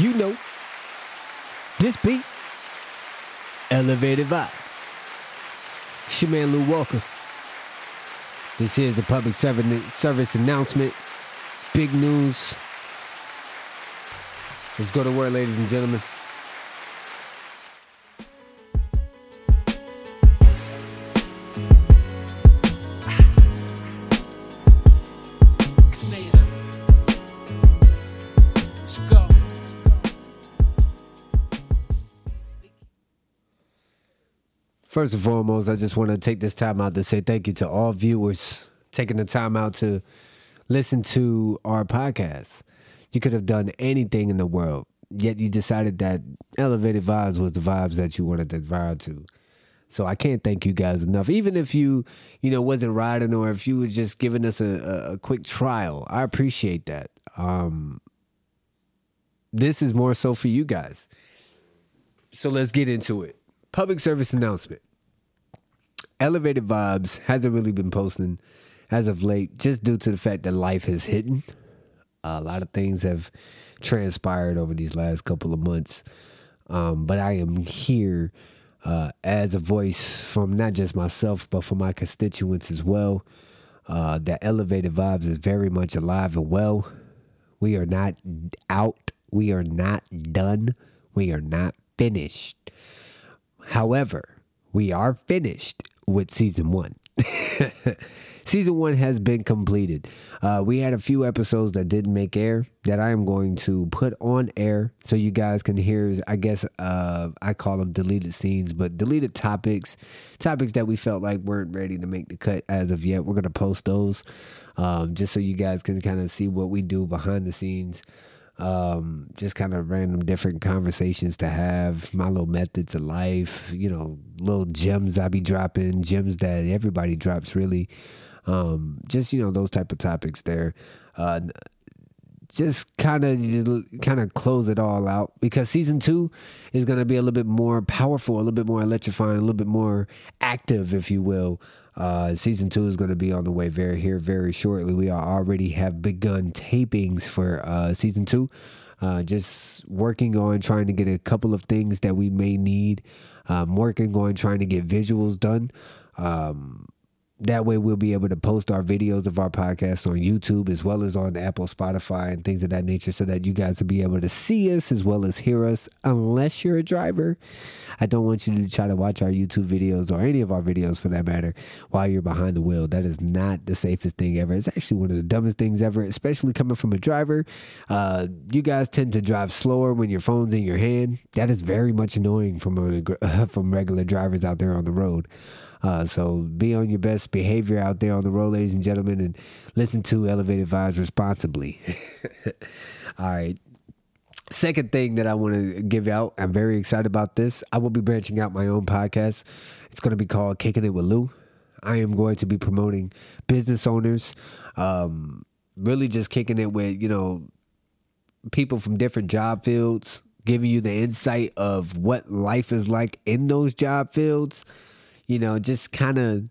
You know, this beat, elevated vibes. It's your man Lou Walker. This is a public service announcement. Big news. Let's go to work, ladies and gentlemen. First and foremost, I just want to take this time out to say thank you to all viewers taking the time out to listen to our podcast. You could have done anything in the world, yet you decided that elevated vibes was the vibes that you wanted to vibe to. So I can't thank you guys enough. Even if you, you know, wasn't riding or if you were just giving us a, a, a quick trial, I appreciate that. Um, this is more so for you guys. So let's get into it. Public service announcement. Elevated Vibes hasn't really been posting as of late, just due to the fact that life has hidden. a lot of things have transpired over these last couple of months. Um, but I am here uh, as a voice from not just myself, but for my constituents as well. Uh, Elevated Vibes is very much alive and well. We are not out. We are not done. We are not finished. However, we are finished with season one. season one has been completed. Uh, we had a few episodes that didn't make air that I am going to put on air so you guys can hear. I guess uh, I call them deleted scenes, but deleted topics, topics that we felt like weren't ready to make the cut as of yet. We're gonna post those um, just so you guys can kind of see what we do behind the scenes um, just kind of random different conversations to have, my little methods of life, you know, little gems I be dropping, gems that everybody drops really. Um, just, you know, those type of topics there. Uh, just kind of kind of close it all out because season two is going to be a little bit more powerful, a little bit more electrifying, a little bit more active, if you will. Uh, season two is going to be on the way very here very shortly. We are already have begun tapings for uh, season two. Uh, just working on trying to get a couple of things that we may need. Um, working on trying to get visuals done. Um, that way we'll be able to post our videos of our podcast on YouTube as well as on Apple, Spotify, and things of that nature so that you guys will be able to see us as well as hear us unless you're a driver. I don't want you to try to watch our YouTube videos or any of our videos for that matter while you're behind the wheel. That is not the safest thing ever. It's actually one of the dumbest things ever, especially coming from a driver. Uh, you guys tend to drive slower when your phone's in your hand. That is very much annoying from a, from regular drivers out there on the road. Uh, so be on your best behavior out there on the road, ladies and gentlemen, and listen to Elevated Vibes responsibly. All right. Second thing that I want to give out, I'm very excited about this. I will be branching out my own podcast. It's going to be called Kicking It with Lou. I am going to be promoting business owners, um, really just kicking it with, you know, people from different job fields, giving you the insight of what life is like in those job fields you know, just kind of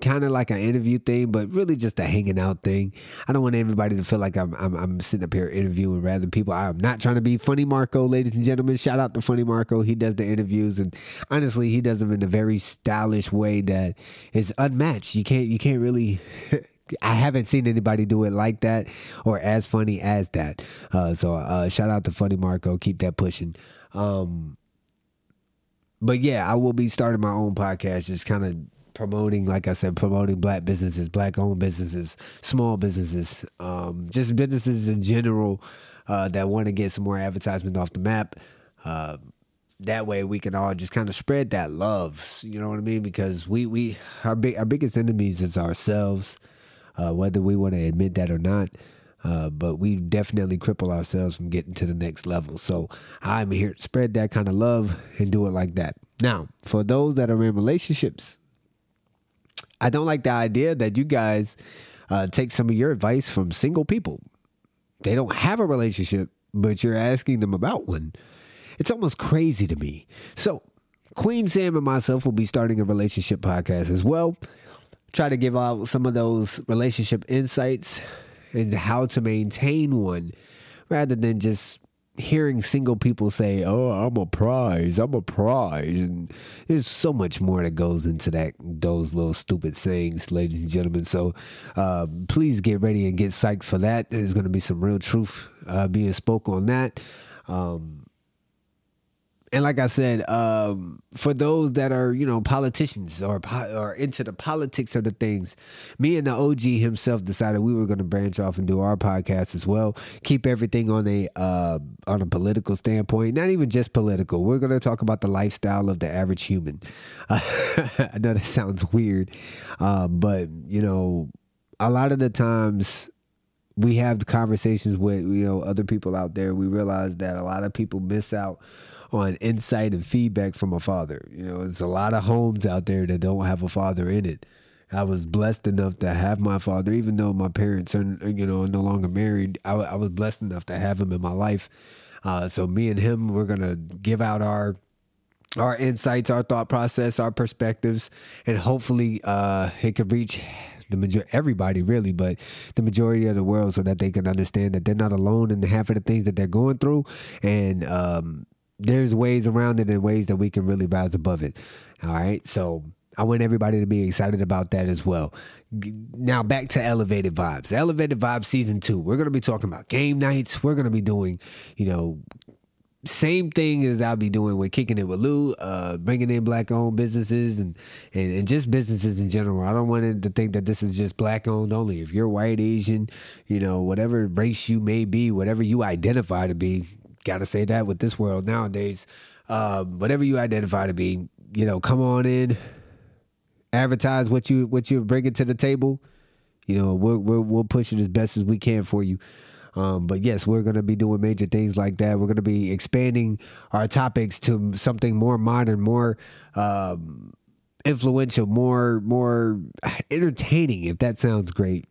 kind of like an interview thing, but really just a hanging out thing. I don't want everybody to feel like I'm, I'm, I'm sitting up here interviewing rather people. I'm not trying to be funny Marco, ladies and gentlemen. Shout out to Funny Marco. He does the interviews, and honestly, he does them in a very stylish way that is unmatched. You can't you can't really. I haven't seen anybody do it like that or as funny as that. Uh, so uh, shout out to Funny Marco. Keep that pushing. Um, but yeah, I will be starting my own podcast, just kind of promoting, like I said, promoting black businesses, black owned businesses, small businesses, um, just businesses in general uh, that want to get some more advertisement off the map. Uh, that way we can all just kind of spread that love, you know what I mean? Because we we our big our biggest enemies is ourselves, uh, whether we want to admit that or not. Uh, but we definitely cripple ourselves from getting to the next level. So I'm here to spread that kind of love and do it like that. Now, for those that are in relationships, I don't like the idea that you guys uh, take some of your advice from single people. They don't have a relationship, but you're asking them about one. It's almost crazy to me. So, Queen Sam and myself will be starting a relationship podcast as well. Try to give out some of those relationship insights and how to maintain one rather than just hearing single people say, "Oh, I'm a prize, I'm a prize," and there's so much more that goes into that those little stupid sayings, ladies and gentlemen. So uh, please get ready and get psyched for that. There's going to be some real truth uh, being spoke on that. Um, and like I said, um, for those that are you know politicians or or into the politics of the things, me and the OG himself decided we were going to branch off and do our podcast as well. Keep everything on a uh, on a political standpoint, not even just political. We're going to talk about the lifestyle of the average human. Uh, I know that sounds weird, um, but you know, a lot of the times we have conversations with you know other people out there. We realize that a lot of people miss out on insight and feedback from a father. You know, there's a lot of homes out there that don't have a father in it. I was blessed enough to have my father, even though my parents are, you know, no longer married. I, I was blessed enough to have him in my life. Uh, so me and him, we're gonna give out our our insights, our thought process, our perspectives, and hopefully uh, it could reach the major everybody really, but the majority of the world, so that they can understand that they're not alone in half of the things that they're going through, and um, there's ways around it and ways that we can really rise above it. All right. So I want everybody to be excited about that as well. Now back to Elevated Vibes. Elevated Vibes season two. We're gonna be talking about game nights. We're gonna be doing, you know, same thing as I'll be doing with kicking it with Lou, uh, bringing in black owned businesses and, and, and just businesses in general. I don't want to think that this is just black owned only. If you're white, Asian, you know, whatever race you may be, whatever you identify to be, gotta say that with this world nowadays. Um, whatever you identify to be, you know, come on in, advertise what you what you're bringing to the table. You know, we'll we'll, we'll push it as best as we can for you. Um, but yes, we're going to be doing major things like that. We're going to be expanding our topics to something more modern, more um, influential, more more entertaining. If that sounds great,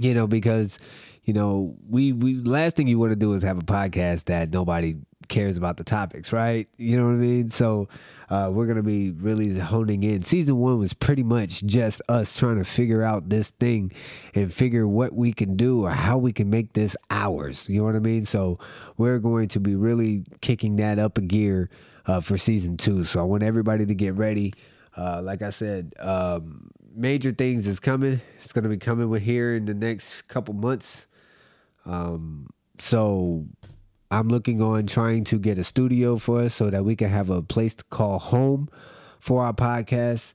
you know, because you know, we we last thing you want to do is have a podcast that nobody cares about the topics, right? You know what I mean? So uh, we're gonna be really honing in. Season one was pretty much just us trying to figure out this thing and figure what we can do or how we can make this ours. You know what I mean? So we're going to be really kicking that up a gear uh, for season two. So I want everybody to get ready. Uh, like I said, um, major things is coming. It's going to be coming with here in the next couple months. Um, so I'm looking on trying to get a studio for us so that we can have a place to call home for our podcast.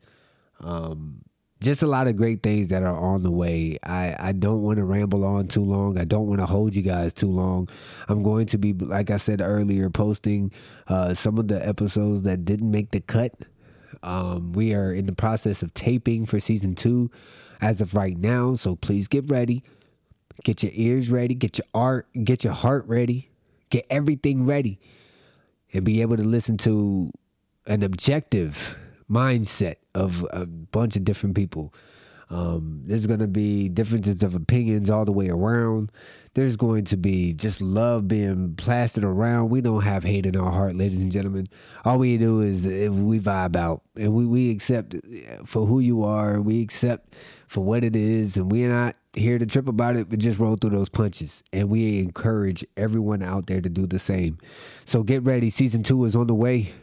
Um, just a lot of great things that are on the way. I, I don't want to ramble on too long. I don't want to hold you guys too long. I'm going to be, like I said earlier, posting uh, some of the episodes that didn't make the cut. Um, we are in the process of taping for season two as of right now, so please get ready. Get your ears ready, get your art, get your heart ready, get everything ready, and be able to listen to an objective mindset of a bunch of different people. Um, there's going to be differences of opinions all the way around. There's going to be just love being plastered around. We don't have hate in our heart, ladies and gentlemen. All we do is we vibe out and we, we accept for who you are. We accept for what it is. And we're not here to trip about it, but just roll through those punches. And we encourage everyone out there to do the same. So get ready. Season two is on the way.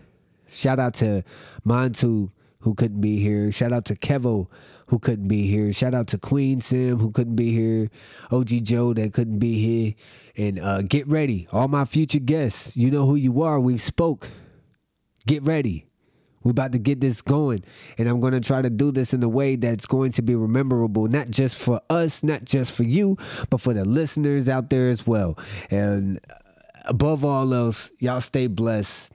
Shout out to Montu who couldn't be here. Shout out to Kevo who couldn't be here. Shout out to Queen Sim who couldn't be here. OG Joe that couldn't be here. And uh, get ready. All my future guests, you know who you are. We've spoke. Get ready. We're about to get this going. And I'm going to try to do this in a way that's going to be memorable, not just for us, not just for you, but for the listeners out there as well. And above all else, y'all stay blessed.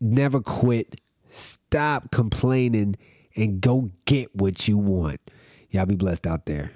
Never quit. Stop complaining and go get what you want. Y'all be blessed out there.